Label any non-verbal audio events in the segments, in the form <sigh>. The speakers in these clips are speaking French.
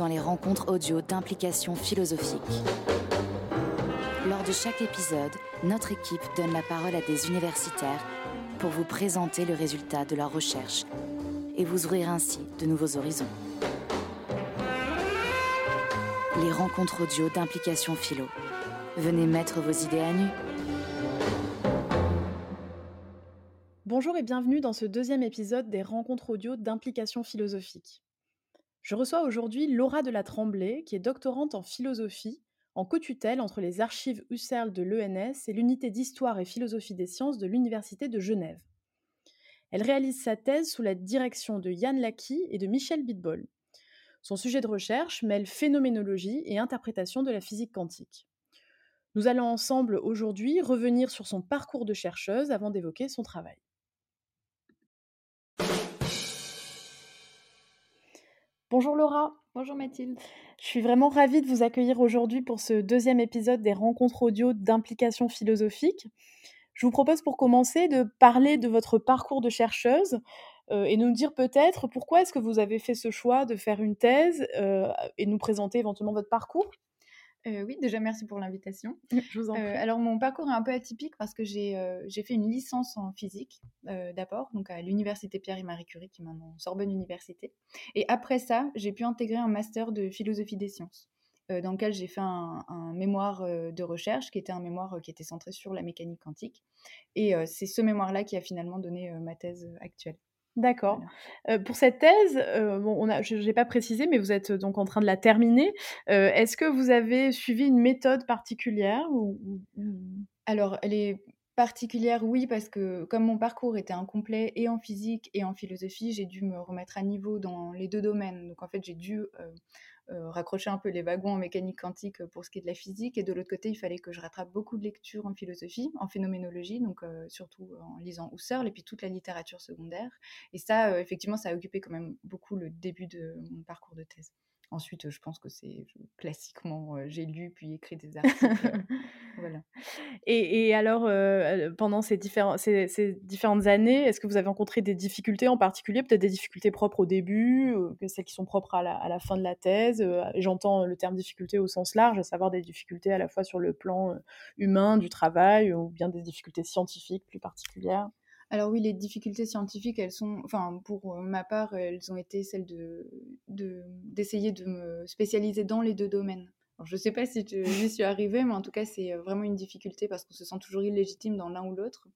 dans les rencontres audio d'implication philosophique. Lors de chaque épisode, notre équipe donne la parole à des universitaires pour vous présenter le résultat de leurs recherches et vous ouvrir ainsi de nouveaux horizons. Les rencontres audio d'implication philo. Venez mettre vos idées à nu. Bonjour et bienvenue dans ce deuxième épisode des rencontres audio d'implication philosophique. Je reçois aujourd'hui Laura de la Tremblay, qui est doctorante en philosophie, en co-tutelle entre les archives Husserl de l'ENS et l'unité d'histoire et philosophie des sciences de l'Université de Genève. Elle réalise sa thèse sous la direction de Yann Lacki et de Michel Bitbol. Son sujet de recherche mêle phénoménologie et interprétation de la physique quantique. Nous allons ensemble aujourd'hui revenir sur son parcours de chercheuse avant d'évoquer son travail. Bonjour Laura. Bonjour Mathilde. Je suis vraiment ravie de vous accueillir aujourd'hui pour ce deuxième épisode des rencontres audio d'implication philosophique. Je vous propose pour commencer de parler de votre parcours de chercheuse euh, et nous dire peut-être pourquoi est-ce que vous avez fait ce choix de faire une thèse euh, et nous présenter éventuellement votre parcours. Euh, oui, déjà merci pour l'invitation. <laughs> Je vous en prie. alors mon parcours est un peu atypique parce que j'ai fait une licence en physique d'abord, donc à l'université Pierre et Marie Curie, qui est maintenant Sorbonne Université. Et après ça, j'ai pu intégrer un master de philosophie des sciences, dans lequel j'ai fait un, un mémoire de recherche qui était un mémoire qui était centré sur la mécanique quantique. Et c'est ce mémoire-là qui a finalement donné ma thèse actuelle. D'accord. pour cette thèse, bon, on a, je n'ai pas précisé, mais vous êtes donc en train de la terminer. Est-ce que vous avez suivi une méthode particulière ou, Alors, elle est particulière, oui, parce que comme mon parcours était incomplet et en physique et en philosophie, j'ai dû me remettre à niveau dans les deux domaines. Donc, en fait, j'ai dû euh, raccrocher un peu les wagons en mécanique quantique euh, pour ce qui est de la physique. Et de l'autre côté, il fallait que je rattrape beaucoup de lectures en philosophie, en phénoménologie, donc euh, surtout en lisant Husserl et puis toute la littérature secondaire. Et ça, effectivement, ça a occupé quand même beaucoup le début de mon parcours de thèse. Ensuite, je pense que c'est classiquement, j'ai lu puis écrit des articles. <laughs> voilà. Et, alors, pendant ces, différents, ces, différentes années, est-ce que vous avez rencontré des difficultés en particulier, peut-être des difficultés propres au début, que celles qui sont propres à la, à la fin de la thèse J'entends le terme difficulté au sens large, à savoir des difficultés à la fois sur le plan humain, du travail, ou bien des difficultés scientifiques plus particulières? Alors oui, les difficultés scientifiques, elles sont, enfin pour euh, ma part, elles ont été celles de d'essayer de, me spécialiser dans les deux domaines. je ne sais pas si j'y suis arrivée, mais en tout cas, c'est euh, vraiment une difficulté parce qu'on se sent toujours illégitime dans l'un ou l'autre.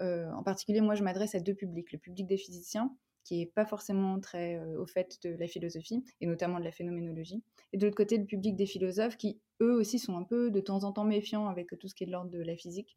Euh, en particulier, moi, je m'adresse à deux publics. Le public des physiciens, qui n'est pas forcément très au fait de la philosophie, et notamment de la phénoménologie. Et de l'autre côté, le public des philosophes, qui, eux aussi, sont un peu de temps en temps méfiants avec tout ce qui est de l'ordre de la physique,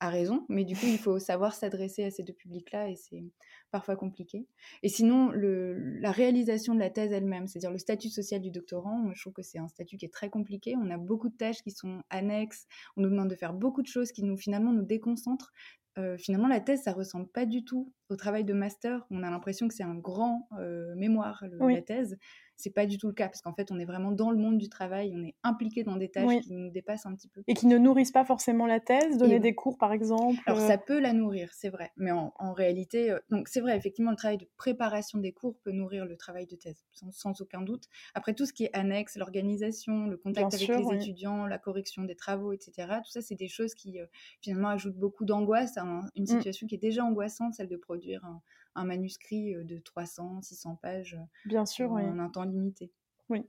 a raison, mais du coup, il faut savoir s'adresser à ces deux publics-là et c'est parfois compliqué. Et sinon, la réalisation de la thèse elle-même, c'est-à-dire le statut social du doctorant, je trouve que c'est un statut qui est très compliqué. On a beaucoup de tâches qui sont annexes, on nous demande de faire beaucoup de choses qui nous finalement nous déconcentrent. Euh, finalement, la thèse, ça ressemble pas du tout au travail de master. On a l'impression que c'est un grand euh, mémoire, la thèse c'est pas du tout le cas parce qu'en fait on est vraiment dans le monde du travail, on est impliqué dans des tâches qui nous dépassent un petit peu. Et qui ne nourrissent pas forcément la thèse, donner des cours par exemple. Alors ça peut la nourrir, c'est vrai, mais en, réalité, euh, donc c'est vrai effectivement le travail de préparation des cours peut nourrir le travail de thèse sans, aucun doute. Après tout ce qui est annexe, l'organisation, le contact avec les étudiants, la correction des travaux, etc. Tout ça c'est des choses qui euh, finalement ajoutent beaucoup d'angoisse à une mmh. situation qui est déjà angoissante, celle de produire un, un manuscrit de 300, 600 pages Bien sûr, en un temps limité. Oui.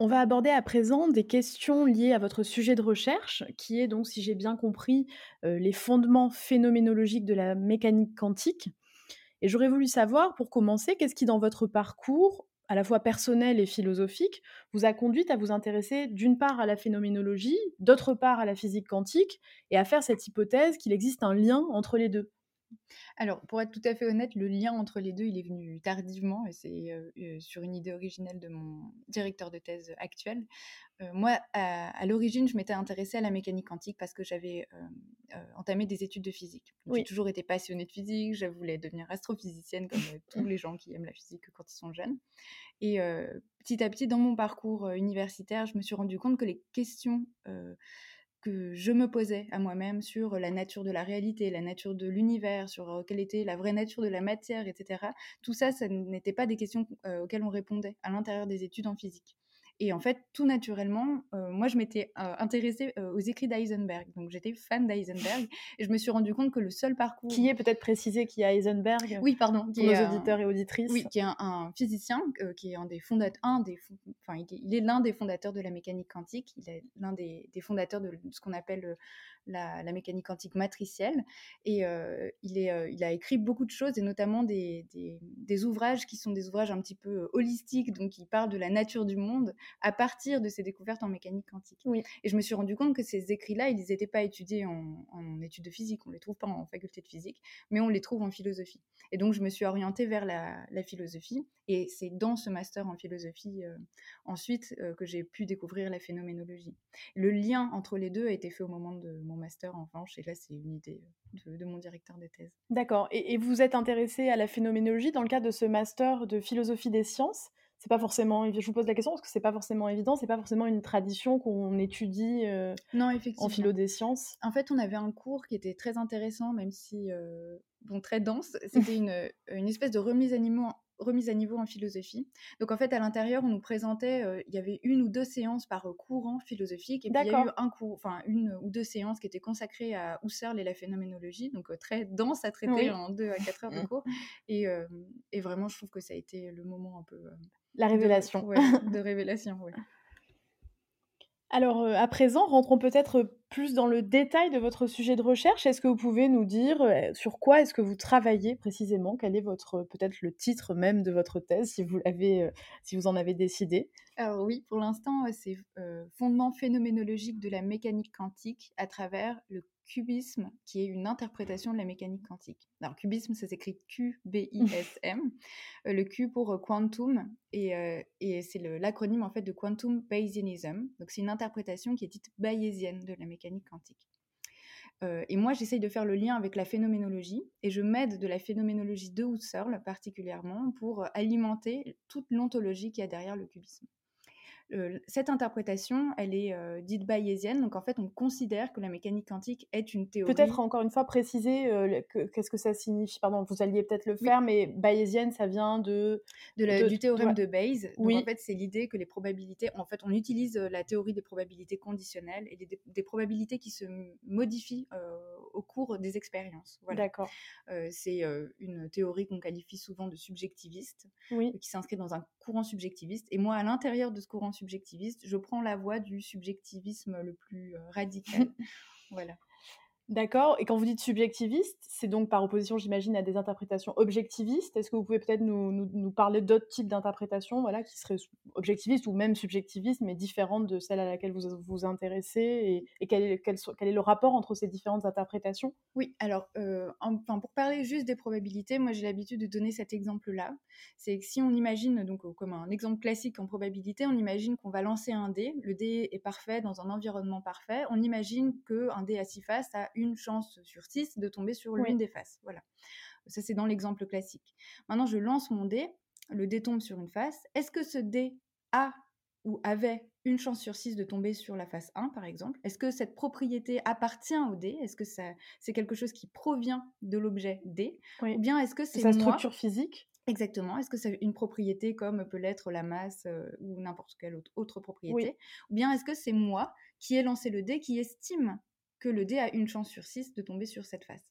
On va aborder à présent des questions liées à votre sujet de recherche, qui est donc, si j'ai bien compris, les fondements phénoménologiques de la mécanique quantique. Et j'aurais voulu savoir, pour commencer, qu'est-ce qui, dans votre parcours, à la fois personnel et philosophique, vous a conduit à vous intéresser d'une part à la phénoménologie, d'autre part à la physique quantique, et à faire cette hypothèse qu'il existe un lien entre les deux alors, pour être tout à fait honnête, le lien entre les deux, il est venu tardivement et c'est sur une idée originelle de mon directeur de thèse actuel. moi, à, l'origine, je m'étais intéressée à la mécanique quantique parce que j'avais entamé des études de physique. J'ai toujours été passionnée de physique, je voulais devenir astrophysicienne comme tous <laughs> les gens qui aiment la physique quand ils sont jeunes. Et petit à petit, dans mon parcours universitaire, je me suis rendu compte que les questions que je me posais à moi-même sur la nature de la réalité, la nature de l'univers, sur quelle était la vraie nature de la matière, etc. Tout ça, ça n'était pas des questions auxquelles on répondait à l'intérieur des études en physique. Et en fait, tout naturellement, euh, moi, je m'étais euh, intéressée euh, aux écrits d'Eisenberg. Donc, j'étais fan d'Eisenberg. Et je me suis rendu compte que le seul parcours. Qui est peut-être précisé qui est Heisenberg Oui, pardon. Qui pour nos auditeurs et auditrices. Oui, qui est un, physicien, qui est un des fondateurs. Un des, enfin, il est l'un des fondateurs de la mécanique quantique. Il est l'un des, des, fondateurs de ce qu'on appelle la, mécanique quantique matricielle. Et euh, il, est, euh, il a écrit beaucoup de choses, et notamment des, des, ouvrages qui sont des ouvrages un petit peu euh, holistiques, donc qui parlent de la nature du monde à partir de ses découvertes en mécanique quantique. Oui. Et je me suis rendu compte que ces écrits-là, ils n'étaient pas étudiés en, en, études de physique, on ne les trouve pas en faculté de physique, mais on les trouve en philosophie. Et donc je me suis orientée vers la, la philosophie, et c'est dans ce master en philosophie ensuite que j'ai pu découvrir la phénoménologie. Le lien entre les deux a été fait au moment de mon master en revanche, et là c'est une idée de, mon directeur de thèse. D'accord, et, vous êtes intéressé à la phénoménologie dans le cadre de ce master de philosophie des sciences? C'est pas forcément, je vous pose la question parce que c'est pas forcément évident, c'est pas forcément une tradition qu'on étudie non, effectivement. en philo des sciences? En fait, on avait un cours qui était très intéressant, même si bon très dense. C'était <laughs> une, une espèce de remise à niveau remise à niveau en philosophie. Donc en fait, à l'intérieur, on nous présentait, euh, il y avait une ou deux séances par euh, courant philosophique, et puis il y a eu un cours, enfin une ou deux séances qui étaient consacrées à Husserl et la phénoménologie, donc euh, très dense à traiter en deux à quatre heures de mmh. cours. Et, et, vraiment, je trouve que ça a été le moment un peu la révélation, de, de révélation, oui. <laughs> Alors, euh, à présent, rentrons peut-être plus dans le détail de votre sujet de recherche. Est-ce que vous pouvez nous dire euh, sur quoi est-ce que vous travaillez précisément? Quel est votre peut-être le titre même de votre thèse, si vous l'avez, euh, si vous en avez décidé? Alors oui, pour l'instant, c'est fondement phénoménologique de la mécanique quantique à travers le cubisme, qui est une interprétation de la mécanique quantique. Alors, cubisme, ça s'écrit Q-B-I-S-M. <laughs> Euh, le Q pour euh, quantum, et, euh, et c'est l'acronyme en fait de quantum Bayesianism. Donc, c'est une interprétation qui est dite bayésienne de la mécanique quantique. et moi, j'essaye de faire le lien avec la phénoménologie, et je m'aide de la phénoménologie de Husserl particulièrement pour alimenter toute l'ontologie qu'il y a derrière le cubisme cette interprétation, elle est dite bayésienne. Donc en fait, on considère que la mécanique quantique est une théorie. Peut-être encore une fois préciser qu'est-ce que ça signifie. Pardon, vous alliez peut-être le faire, mais bayésienne, ça vient de, de, du théorème de, Bayes. Donc en fait, c'est l'idée que les probabilités. En fait, on utilise la théorie des probabilités conditionnelles et des, probabilités qui se modifient au cours des expériences. Voilà. D'accord. c'est une théorie qu'on qualifie souvent de subjectiviste, qui s'inscrit dans un courant subjectiviste. Et moi, à l'intérieur de ce courant subjectiviste, je prends la voie du subjectivisme le plus euh, radical. <laughs> voilà. D'accord. Et quand vous dites subjectiviste, c'est donc par opposition, j'imagine, à des interprétations objectivistes? Est-ce que vous pouvez peut-être nous, nous, parler d'autres types d'interprétations voilà, qui seraient objectivistes ou même subjectivistes, mais différentes de celles à laquelle vous vous intéressez Et, quel, est, quel, est, le rapport entre ces différentes interprétations? Oui, alors, euh, enfin, pour parler juste des probabilités, moi j'ai l'habitude de donner cet exemple-là. C'est que si on imagine, donc comme un exemple classique en probabilité, on imagine qu'on va lancer un dé. Le dé est parfait dans un environnement parfait. On imagine qu'un dé à six faces a une chance sur six de tomber sur l'une des faces. Voilà. Ça, c'est dans l'exemple classique. Maintenant, je lance mon dé, le dé tombe sur une face. Est-ce que ce dé a ou avait une chance sur six de tomber sur la face 1, par exemple? Est-ce que cette propriété appartient au dé? Est-ce que c'est quelque chose qui provient de l'objet D Ou bien est-ce que c'est sa structure physique? Exactement. Est-ce que c'est une propriété comme peut l'être la masse euh, ou n'importe quelle autre, autre propriété? Ou bien est-ce que c'est moi qui ai lancé le dé qui estime que le dé a une chance sur six de tomber sur cette face.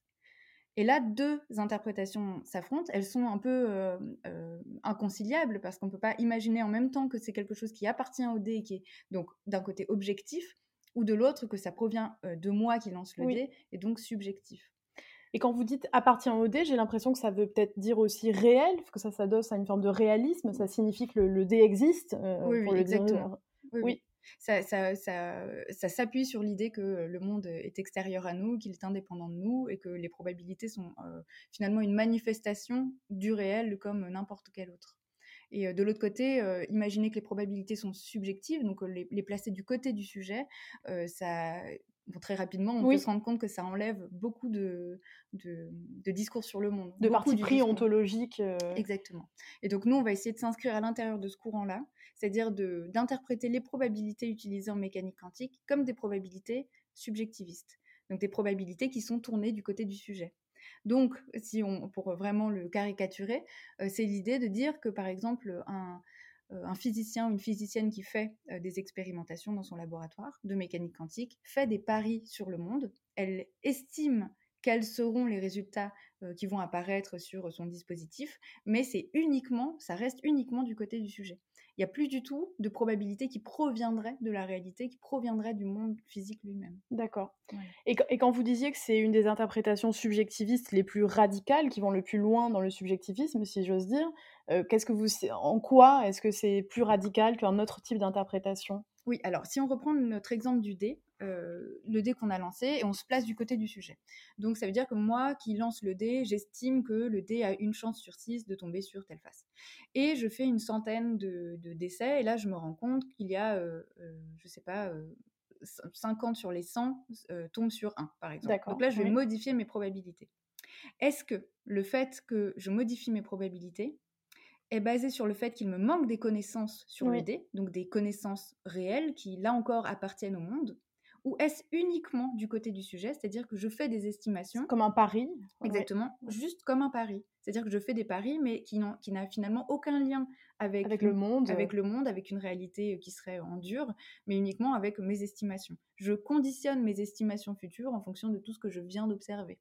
Et là, deux interprétations s'affrontent. Elles sont un peu euh, euh, inconciliables parce qu'on ne peut pas imaginer en même temps que c'est quelque chose qui appartient au dé et qui est donc d'un côté objectif, ou de l'autre que ça provient euh, de moi qui lance le dé et donc subjectif. Et quand vous dites appartient au dé, j'ai l'impression que ça veut peut-être dire aussi réel, que ça s'adosse à une forme de réalisme. Ça signifie que le, dé existe. oui, exactement. oui, ça, ça, ça, s'appuie sur l'idée que le monde est extérieur à nous, qu'il est indépendant de nous et que les probabilités sont euh, finalement une manifestation du réel comme n'importe quel autre. Et euh, de l'autre côté, euh, imaginer que les probabilités sont subjectives, donc les, les placer du côté du sujet, ça, très rapidement, on peut se rendre compte que ça enlève beaucoup de, de, discours sur le monde. De parti pris ontologique. Exactement. Et donc, nous, on va essayer de s'inscrire à l'intérieur de ce courant-là, c'est-à-dire d'interpréter les probabilités utilisées en mécanique quantique comme des probabilités subjectivistes. Donc des probabilités qui sont tournées du côté du sujet. Donc, si on, pour vraiment le caricaturer, euh, c'est l'idée de dire que, par exemple, un, euh, physicien ou une physicienne qui fait euh, des expérimentations dans son laboratoire de mécanique quantique fait des paris sur le monde. Elle estime quels seront les résultats qui vont apparaître sur son dispositif, mais c'est uniquement, ça reste uniquement du côté du sujet. Il n'y a plus du tout de probabilité qui proviendrait de la réalité, qui proviendrait du monde physique lui-même. D'accord. Et, quand vous disiez que c'est une des interprétations subjectivistes les plus radicales, qui vont le plus loin dans le subjectivisme, si j'ose dire, euh, qu'est-ce que vous, en quoi est-ce que c'est plus radical qu'un autre type d'interprétation? Oui, alors si on reprend notre exemple du dé, euh, le dé qu'on a lancé et on se place du côté du sujet. Donc ça veut dire que moi qui lance le dé, j'estime que le dé a une chance sur six de tomber sur telle face. Et je fais une centaine de, décès et là je me rends compte qu'il y a, euh, euh, je sais pas, 50 sur les 100 tombent sur 1 par exemple. Donc là je vais modifier mes probabilités. Est-ce que le fait que je modifie mes probabilités est basé sur le fait qu'il me manque des connaissances sur le dé, donc des connaissances réelles qui, là encore, appartiennent au monde, ou est-ce uniquement du côté du sujet, c'est-à-dire que je fais des estimations Comme un pari? Exactement, juste comme un pari. C'est-à-dire que je fais des paris, mais qui n'a finalement aucun lien avec, avec le monde. Avec le monde, avec une réalité qui serait en dur, mais uniquement avec mes estimations. Je conditionne mes estimations futures en fonction de tout ce que je viens d'observer.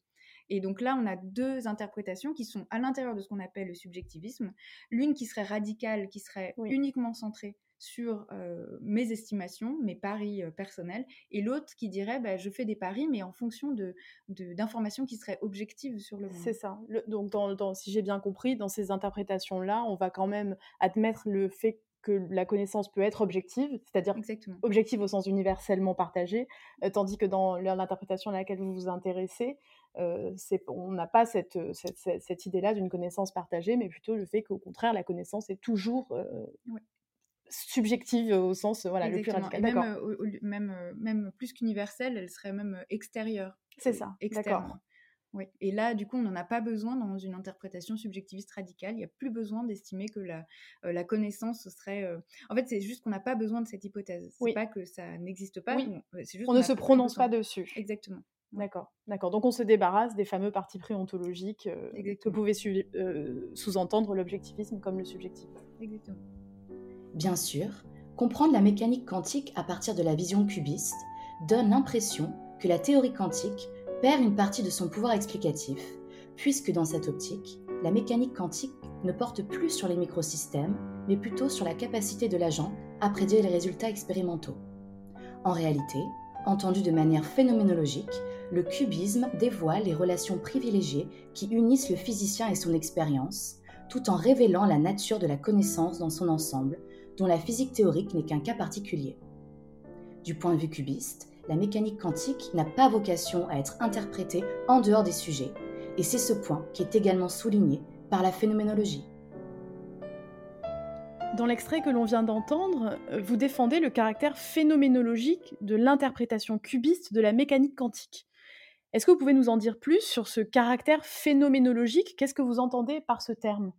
Et donc là, on a deux interprétations qui sont à l'intérieur de ce qu'on appelle le subjectivisme. L'une qui serait radicale, qui serait uniquement centrée sur mes estimations, mes paris personnels, et l'autre qui dirait bah, je fais des paris, mais en fonction de, d'informations qui seraient objectives sur le monde. C'est ça. donc, dans, si j'ai bien compris, dans ces interprétations-là, on va quand même admettre le fait que la connaissance peut être objective, c'est-à-dire objective au sens universellement partagé, tandis que dans l'interprétation à laquelle vous vous intéressez, on n'a pas cette, cette, idée-là d'une connaissance partagée, mais plutôt le fait qu'au contraire, la connaissance est toujours subjective au sens voilà, le plus radical. même, euh, même, euh, même, plus qu'universelle, elle serait même euh, extérieure. C'est ça, d'accord. Oui. Et là, du coup, on n'en a pas besoin dans une interprétation subjectiviste radicale. Il n'y a plus besoin d'estimer que la, la connaissance serait. En fait, c'est juste qu'on n'a pas besoin de cette hypothèse. C'est oui. pas que ça n'existe pas. Oui. Juste on, ne se prononce pas dessus. Exactement. D'accord, d'accord. Donc on se débarrasse des fameux partis pris ontologiques que pouvait sous-entendre l'objectivisme comme le subjectivisme. Exactement. Bien sûr, comprendre la mécanique quantique à partir de la vision cubiste donne l'impression que la théorie quantique perd une partie de son pouvoir explicatif, puisque dans cette optique, la mécanique quantique ne porte plus sur les microsystèmes, mais plutôt sur la capacité de l'agent à prédire les résultats expérimentaux. En réalité, entendu de manière phénoménologique, le cubisme dévoile les relations privilégiées qui unissent le physicien et son expérience, tout en révélant la nature de la connaissance dans son ensemble, dont la physique théorique n'est qu'un cas particulier. Du point de vue cubiste, la mécanique quantique n'a pas vocation à être interprétée en dehors des sujets, et c'est ce point qui est également souligné par la phénoménologie. Dans l'extrait que l'on vient d'entendre, vous défendez le caractère phénoménologique de l'interprétation cubiste de la mécanique quantique. Est-ce que vous pouvez nous en dire plus sur ce caractère phénoménologique? Qu'est-ce que vous entendez par ce terme?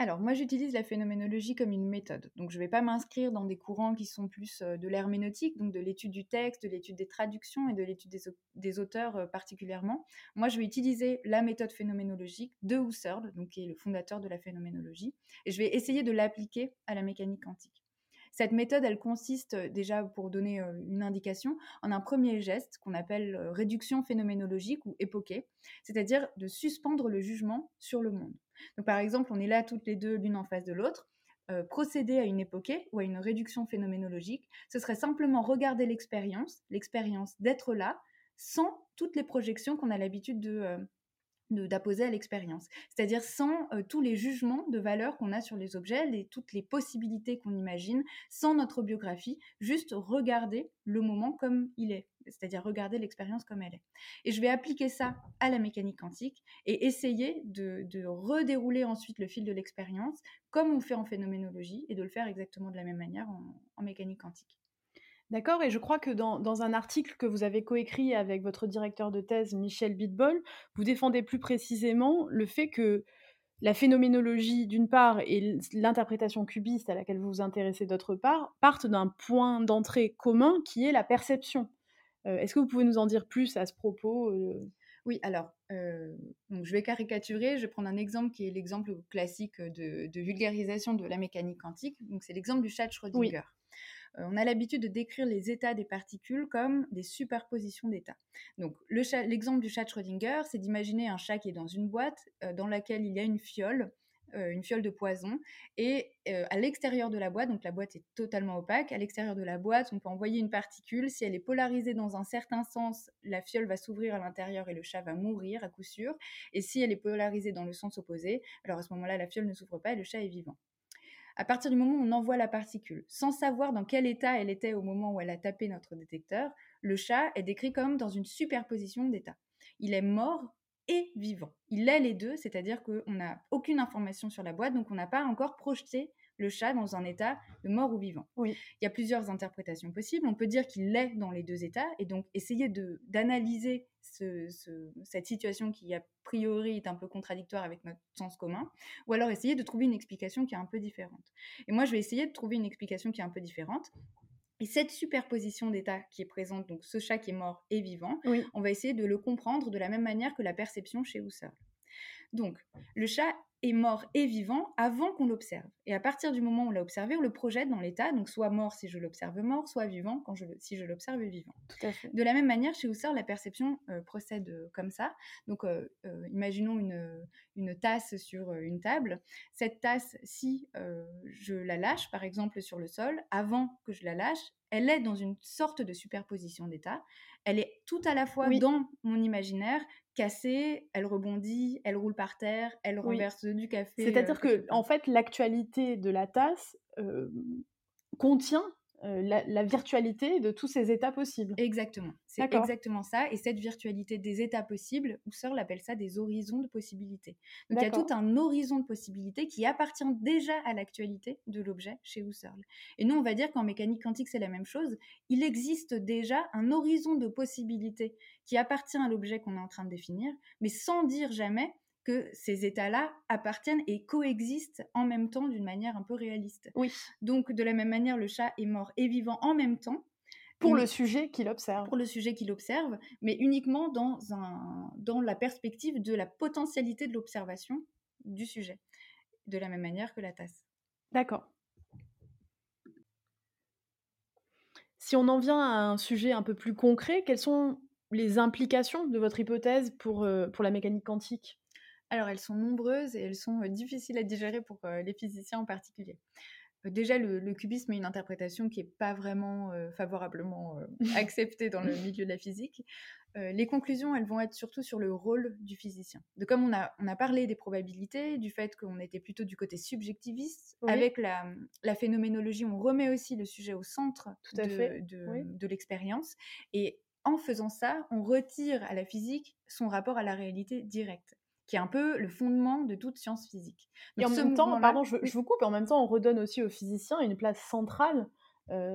Alors, moi, j'utilise la phénoménologie comme une méthode. Donc, je ne vais pas m'inscrire dans des courants qui sont plus de l'herméneutique, donc de l'étude du texte, de l'étude des traductions et de l'étude des, auteurs particulièrement. Moi, je vais utiliser la méthode phénoménologique de Husserl, donc qui est le fondateur de la phénoménologie, et je vais essayer de l'appliquer à la mécanique quantique. Cette méthode, elle consiste déjà, pour donner une indication, en un premier geste qu'on appelle réduction phénoménologique ou époquée, c'est-à-dire de suspendre le jugement sur le monde. Par exemple, on est là toutes les deux, l'une en face de l'autre. Euh, procéder à une époquée ou à une réduction phénoménologique, ce serait simplement regarder l'expérience, l'expérience d'être là, sans toutes les projections qu'on a l'habitude de, euh, d'apposer à l'expérience. C'est-à-dire sans euh, tous les jugements de valeur qu'on a sur les objets, et toutes les possibilités qu'on imagine, sans notre biographie, juste regarder le moment comme il est, c'est-à-dire regarder l'expérience comme elle est. Et je vais appliquer ça à la mécanique quantique et essayer de, redérouler ensuite le fil de l'expérience comme on fait en phénoménologie et de le faire exactement de la même manière en mécanique quantique. D'accord, et je crois que dans, un article que vous avez coécrit avec votre directeur de thèse, Michel Bitbol, vous défendez plus précisément le fait que la phénoménologie, d'une part, et l'interprétation cubiste à laquelle vous vous intéressez d'autre part, partent d'un point d'entrée commun qui est la perception. Est-ce que vous pouvez nous en dire plus à ce propos Oui, alors, donc je vais caricaturer, je vais prendre un exemple qui est l'exemple classique de, vulgarisation de la mécanique quantique. Donc c'est l'exemple du chat de Schrödinger. on a l'habitude de décrire les états des particules comme des superpositions d'états. Donc l'exemple du chat de Schrödinger, c'est d'imaginer un chat qui est dans une boîte dans laquelle il y a une fiole euh, une fiole de poison. Et euh, à l'extérieur de la boîte, donc la boîte est totalement opaque, à l'extérieur de la boîte, on peut envoyer une particule. Si elle est polarisée dans un certain sens, la fiole va s'ouvrir à l'intérieur et le chat va mourir à coup sûr. Et si elle est polarisée dans le sens opposé, alors à ce moment-là, la fiole ne s'ouvre pas et le chat est vivant. À partir du moment où on envoie la particule, sans savoir dans quel état elle était au moment où elle a tapé notre détecteur, le chat est décrit comme dans une superposition d'états. Il est mort et vivant. Il est les deux, c'est-à-dire qu'on n'a aucune information sur la boîte, donc on n'a pas encore projeté le chat dans un état de mort ou vivant. Oui. Il y a plusieurs interprétations possibles. On peut dire qu'il est dans les deux états et donc essayer d'analyser cette situation qui a priori est un peu contradictoire avec notre sens commun, ou alors essayer de trouver une explication qui est un peu différente. Et moi, je vais essayer de trouver une explication qui est un peu différente. Et cette superposition d'états qui est présente, donc ce chat qui est mort et vivant, on va essayer de le comprendre de la même manière que la perception chez Husserl. Donc, le chat est mort et vivant avant qu'on l'observe. Et à partir du moment où on l'a observé, on le projette dans l'état, donc soit mort si je l'observe mort, soit vivant quand je, si je l'observe vivant. De la même manière, chez Husserl, la perception euh, procède euh, comme ça. Donc, euh, imaginons une, une, tasse sur une table. Cette tasse, si je la lâche, par exemple, sur le sol, avant que je la lâche, elle est dans une sorte de superposition d'état. Elle est tout à la fois dans mon imaginaire, cassée, elle rebondit, elle roule par terre, elle renverse du café. C'est-à-dire euh, que, en fait, l'actualité de la tasse contient euh, la, virtualité de tous ces états possibles. Exactement, c'est exactement ça. Et cette virtualité des états possibles, Husserl appelle ça des horizons de possibilités. Donc il y a tout un horizon de possibilités qui appartient déjà à l'actualité de l'objet chez Husserl. Et nous, on va dire qu'en mécanique quantique, c'est la même chose. Il existe déjà un horizon de possibilités qui appartient à l'objet qu'on est en train de définir, mais sans dire jamais que ces états-là appartiennent et coexistent en même temps d'une manière un peu réaliste. Oui. Donc, de la même manière, le chat est mort et vivant en même temps. Pour le sujet qu'il observe. Pour le sujet qu'il observe, mais uniquement dans, un, dans la perspective de la potentialité de l'observation du sujet. De la même manière que la tasse. D'accord. Si on en vient à un sujet un peu plus concret, quelles sont les implications de votre hypothèse pour, euh, pour la mécanique quantique? Alors, elles sont nombreuses et elles sont difficiles à digérer pour les physiciens en particulier. Déjà, le, cubisme est une interprétation qui n'est pas vraiment favorablement <laughs> acceptée dans le milieu de la physique. les conclusions, elles vont être surtout sur le rôle du physicien. De comme on a, on a parlé des probabilités, du fait qu'on était plutôt du côté subjectiviste, avec la, la, phénoménologie, on remet aussi le sujet au centre Tout à de, fait. de, de l'expérience. Et en faisant ça, on retire à la physique son rapport à la réalité directe qui est un peu le fondement de toute science physique. et en même temps, pardon, je, je, vous coupe, en même temps, on redonne aussi aux physiciens une place centrale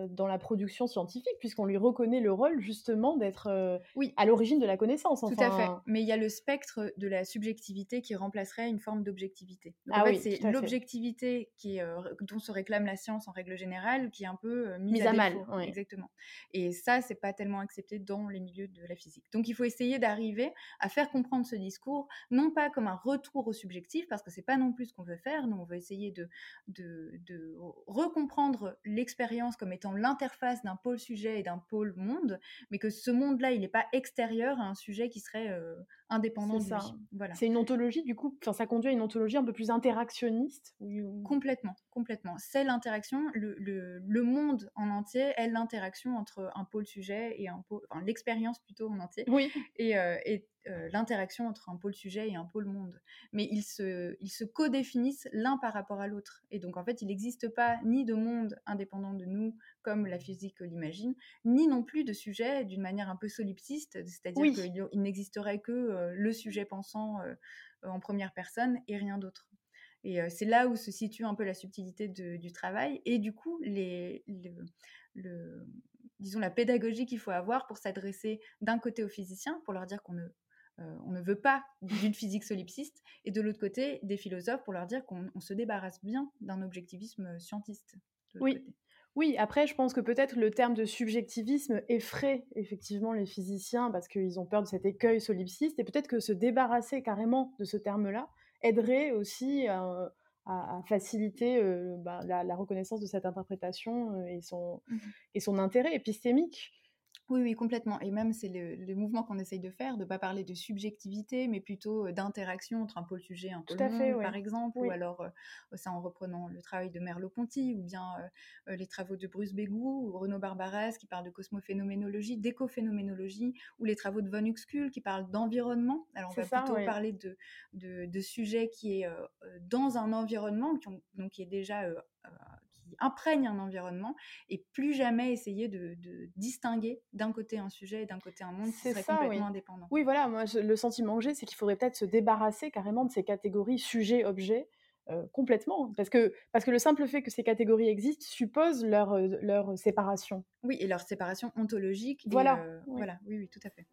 dans la production scientifique, puisqu'on lui reconnaît le rôle justement d'être euh, oui. à l'origine de la connaissance. Tout à fait. Mais il y a le spectre de la subjectivité qui remplacerait une forme d'objectivité. Ah en fait, c'est l'objectivité qui euh, dont se réclame la science en règle générale qui est un peu mise, mise, à, mal. Oui. Exactement. Et ça, c'est pas tellement accepté dans les milieux de la physique. Donc il faut essayer d'arriver à faire comprendre ce discours, non pas comme un retour au subjectif, parce que c'est pas non plus ce qu'on veut faire. Nous, on veut essayer de, de, de recomprendre l'expérience comme étant l'interface d'un pôle sujet et d'un pôle monde, mais que ce monde-là, il n'est pas extérieur à un sujet qui serait euh, indépendant de ça. lui. Voilà. C'est une ontologie, du coup, ça conduit à une ontologie un peu plus interactionniste Complètement, complètement. C'est l'interaction, le, le, le, monde en entier est l'interaction entre un pôle sujet et un pôle, enfin l'expérience plutôt en entier, oui. et, euh, et euh, l'interaction entre un pôle sujet et un pôle monde. Mais ils se, ils se co-définissent l'un par rapport à l'autre. Et donc, en fait, il n'existe pas ni de monde indépendant de nous, comme la physique l'imagine, ni non plus de sujet d'une manière un peu solipsiste, c'est-à-dire oui. qu'il n'existerait que euh, le sujet pensant euh, en première personne et rien d'autre. Et c'est là où se situe un peu la subtilité de, du travail et du coup, les, le, le, disons la pédagogie qu'il faut avoir pour s'adresser d'un côté aux physiciens, pour leur dire qu'on ne euh, on ne veut pas d'une physique solipsiste, et de l'autre côté, des philosophes pour leur dire qu'on se débarrasse bien d'un objectivisme scientiste. Oui. Oui, après, je pense que peut-être le terme de subjectivisme effraie effectivement les physiciens parce qu'ils ont peur de cet écueil solipsiste et peut-être que se débarrasser carrément de ce terme-là aiderait aussi à, faciliter euh, bah, la, reconnaissance de cette interprétation euh, et son, mmh et son intérêt épistémique. Oui, oui, complètement. Et même, c'est le, mouvement qu'on essaye de faire, de ne pas parler de subjectivité, mais plutôt d'interaction entre un pôle sujet et un pôle monde, par exemple, ou alors ça en reprenant le travail de Merleau-Ponty, ou bien les travaux de Bruce Begou, ou Renaud Barbaras qui parle de cosmophénoménologie, d'écophénoménologie, ou les travaux de Von Uxküll qui parlent d'environnement. Alors, on va plutôt parler de, de, sujets qui est dans un environnement, qui donc qui est déjà qui imprègne un environnement et plus jamais essayer de, distinguer d'un côté un sujet et d'un côté un monde qui serait complètement indépendant. Oui, voilà, moi le sentiment que j'ai, c'est qu'il faudrait peut-être se débarrasser carrément de ces catégories sujet-objet. Euh, complètement, parce que, parce que le simple fait que ces catégories existent suppose leur, euh, leur séparation. Oui, et leur séparation ontologique. Voilà. Euh, voilà, oui, oui, tout à fait.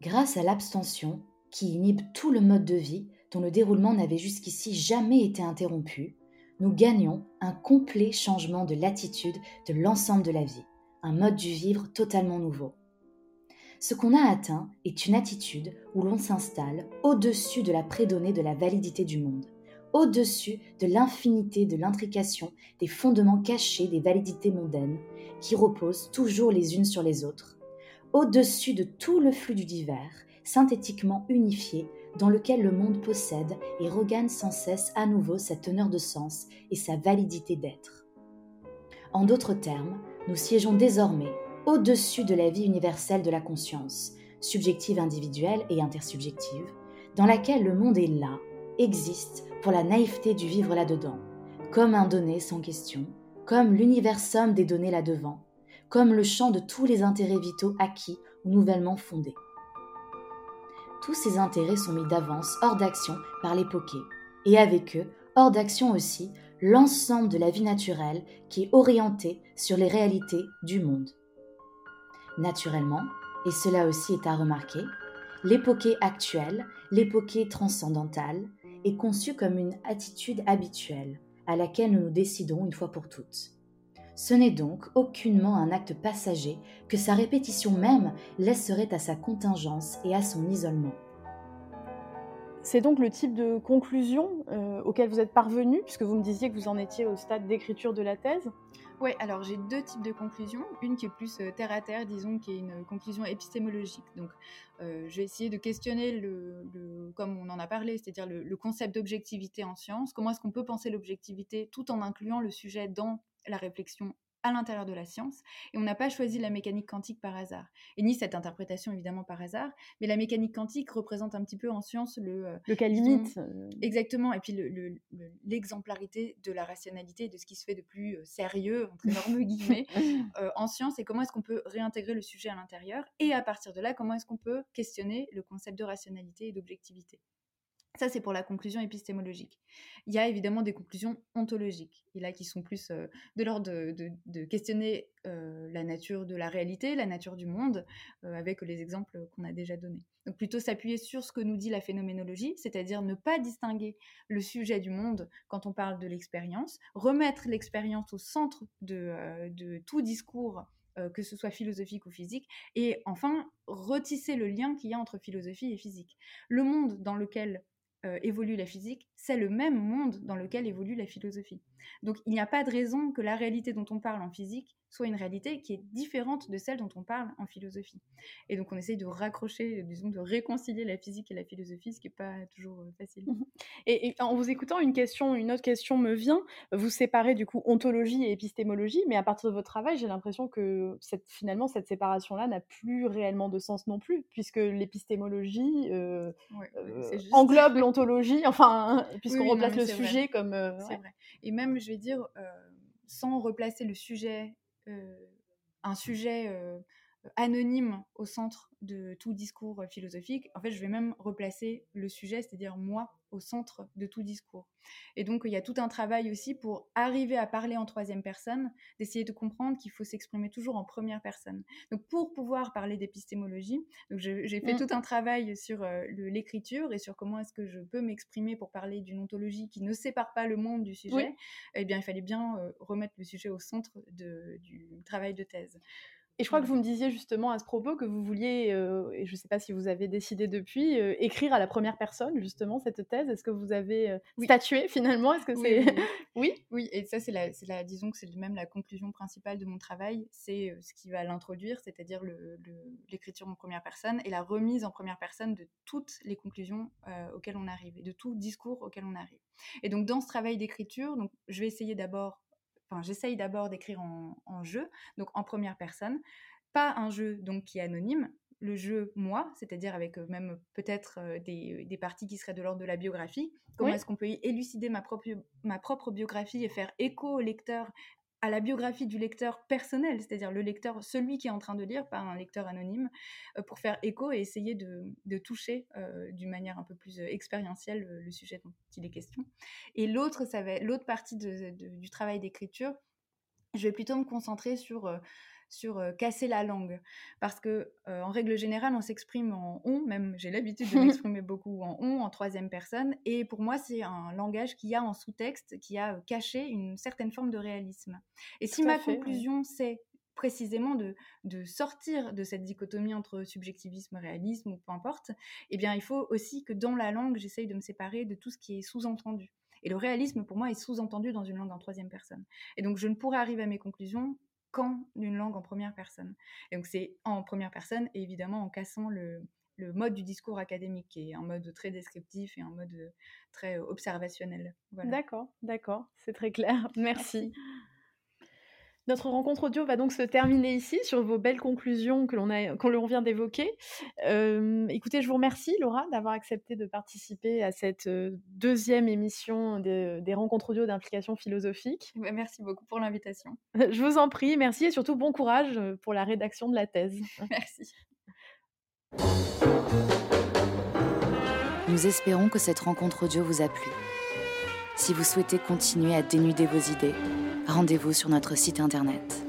Grâce à l'abstention, qui inhibe tout le mode de vie, dont le déroulement n'avait jusqu'ici jamais été interrompu, nous gagnons un complet changement de l'attitude de l'ensemble de la vie, un mode du vivre totalement nouveau. Ce qu'on a atteint est une attitude où l'on s'installe au-dessus de la prédonnée de la validité du monde, au-dessus de l'infinité de l'intrication des fondements cachés des validités mondaines, qui reposent toujours les unes sur les autres, au-dessus de tout le flux du divers, synthétiquement unifié dans lequel le monde possède et regagne sans cesse à nouveau sa teneur de sens et sa validité d'être. En d'autres termes, nous siégeons désormais au-dessus de la vie universelle de la conscience, subjective individuelle et intersubjective, dans laquelle le monde est là, existe pour la naïveté du vivre là-dedans, comme un donné sans question, comme l'univers somme des données là-devant, comme le champ de tous les intérêts vitaux acquis ou nouvellement fondés tous ces intérêts sont mis d'avance hors d'action par l'époque, et avec eux, hors d'action aussi, l'ensemble de la vie naturelle qui est orientée sur les réalités du monde. Naturellement, et cela aussi est à remarquer, l'époque actuelle, l'époque transcendantale, est conçue comme une attitude habituelle à laquelle nous nous décidons une fois pour toutes. Ce n'est donc aucunement un acte passager que sa répétition même laisserait à sa contingence et à son isolement. C'est donc le type de conclusion euh, auquel vous êtes parvenu, puisque vous me disiez que vous en étiez au stade d'écriture de la thèse? Oui, alors j'ai deux types de conclusions. Une qui est plus euh, terre à terre, disons, qui est une conclusion épistémologique. Donc euh, je vais essayer de questionner, le, comme on en a parlé, c'est-à-dire le, le concept d'objectivité en science. Comment est-ce qu'on peut penser l'objectivité tout en incluant le sujet dans la réflexion à l'intérieur de la science. Et on n'a pas choisi la mécanique quantique par hasard. Et ni cette interprétation, évidemment, par hasard. Mais la mécanique quantique représente un petit peu en science le... Euh, le cas limite. Exactement. Et puis l'exemplarité de la rationalité, de ce qui se fait de plus euh, sérieux, entre énormes guillemets, <laughs> euh, en science. Et comment est-ce qu'on peut réintégrer le sujet à l'intérieur. Et à partir de là, comment est-ce qu'on peut questionner le concept de rationalité et d'objectivité. Ça, c'est pour la conclusion épistémologique. Il y a évidemment des conclusions ontologiques, qui sont plus euh, de l'ordre de, questionner euh, la nature de la réalité, la nature du monde, euh, avec les exemples qu'on a déjà donnés. Donc plutôt s'appuyer sur ce que nous dit la phénoménologie, c'est-à-dire ne pas distinguer le sujet du monde quand on parle de l'expérience, remettre l'expérience au centre de tout discours que ce soit philosophique ou physique, et enfin retisser le lien qu'il y a entre philosophie et physique. Le monde dans lequel évolue la physique, c'est le même monde dans lequel évolue la philosophie. Donc il n'y a pas de raison que la réalité dont on parle en physique soit une réalité qui est différente de celle dont on parle en philosophie. Et donc on essaye de raccrocher, disons, de réconcilier la physique et la philosophie, ce qui n'est pas toujours euh, facile. Mmh et, en vous écoutant, une question, une autre question me vient. Vous séparez du coup ontologie et épistémologie, mais à partir de votre travail, j'ai l'impression que cette, finalement cette séparation-là n'a plus réellement de sens non plus, puisque l'épistémologie euh, euh, englobe l'ontologie, <laughs> enfin, puisqu'on replace le sujet comme. c'est vrai. Et même, je vais dire, sans replacer le sujet un sujet anonyme au centre de tout discours philosophique. En fait, je vais même replacer le sujet, c'est-à-dire moi au centre de tout discours. Et donc, il y a tout un travail aussi pour arriver à parler en troisième personne, d'essayer de comprendre qu'il faut s'exprimer toujours en première personne. Donc, pour pouvoir parler d'épistémologie, j'ai fait mmh. tout un travail sur euh, l'écriture et sur comment est-ce que je peux m'exprimer pour parler d'une ontologie qui ne sépare pas le monde du sujet. Eh bien, il fallait bien euh, remettre le sujet au centre de, du travail de thèse. Et je crois que vous me disiez justement à ce propos que vous vouliez, euh, et je ne sais pas si vous avez décidé depuis, euh, écrire à la première personne justement cette thèse. Est-ce que vous avez euh, statué finalement? Est-ce que c'est <laughs> oui, oui, Et ça c'est la, la, disons que c'est même la conclusion principale de mon travail, c'est ce qui va l'introduire, c'est-à-dire l'écriture en première personne et la remise en première personne de toutes les conclusions auxquelles on arrive et de tout discours auquel on arrive. Et donc dans ce travail d'écriture, donc je vais essayer d'abord enfin, j'essaye d'abord d'écrire en, jeu, donc en première personne, pas un jeu donc qui est anonyme, le jeu moi, c'est-à-dire avec euh, même peut-être euh, des, des, parties qui seraient de l'ordre de la biographie. Comment est-ce qu'on peut élucider ma propre, ma propre biographie et faire écho au lecteur la biographie du lecteur personnel, c'est-à-dire le lecteur, celui qui est en train de lire, pas un lecteur anonyme, euh, pour faire écho et essayer de, toucher euh, d'une manière un peu plus euh, expérientielle le sujet dont il est question. Et l'autre, l'autre partie du travail d'écriture. Je vais plutôt me concentrer sur sur casser la langue. Parce que, en règle générale, on s'exprime en on, même j'ai l'habitude de <laughs> m'exprimer beaucoup en on, en troisième personne. Et pour moi, c'est un langage qui a en sous-texte, qui a caché une certaine forme de réalisme. Et si ma conclusion, c'est précisément de, de, sortir de cette dichotomie entre subjectivisme, réalisme ou peu importe, eh bien, il faut aussi que dans la langue, j'essaye de me séparer de tout ce qui est sous-entendu. Et le réalisme, pour moi, est sous-entendu dans une langue en troisième personne. Et donc, je ne pourrais arriver à mes conclusions d'une langue en première personne. Et donc c'est en première personne, et évidemment en cassant le, mode du discours académique, qui est un mode très descriptif et un mode très observationnel. D'accord, d'accord, c'est très clair. <laughs> Merci. Notre rencontre audio va donc se terminer ici sur vos belles conclusions que l'on vient d'évoquer. Euh, écoutez, je vous remercie Laura d'avoir accepté de participer à cette euh, deuxième émission des rencontres audio d'implication philosophique. Merci beaucoup pour l'invitation. <laughs> Je vous en prie, merci et surtout bon courage pour la rédaction de la thèse. <laughs> Merci. Nous espérons que cette rencontre audio vous a plu. Si vous souhaitez continuer à dénuder vos idées, rendez-vous sur notre site internet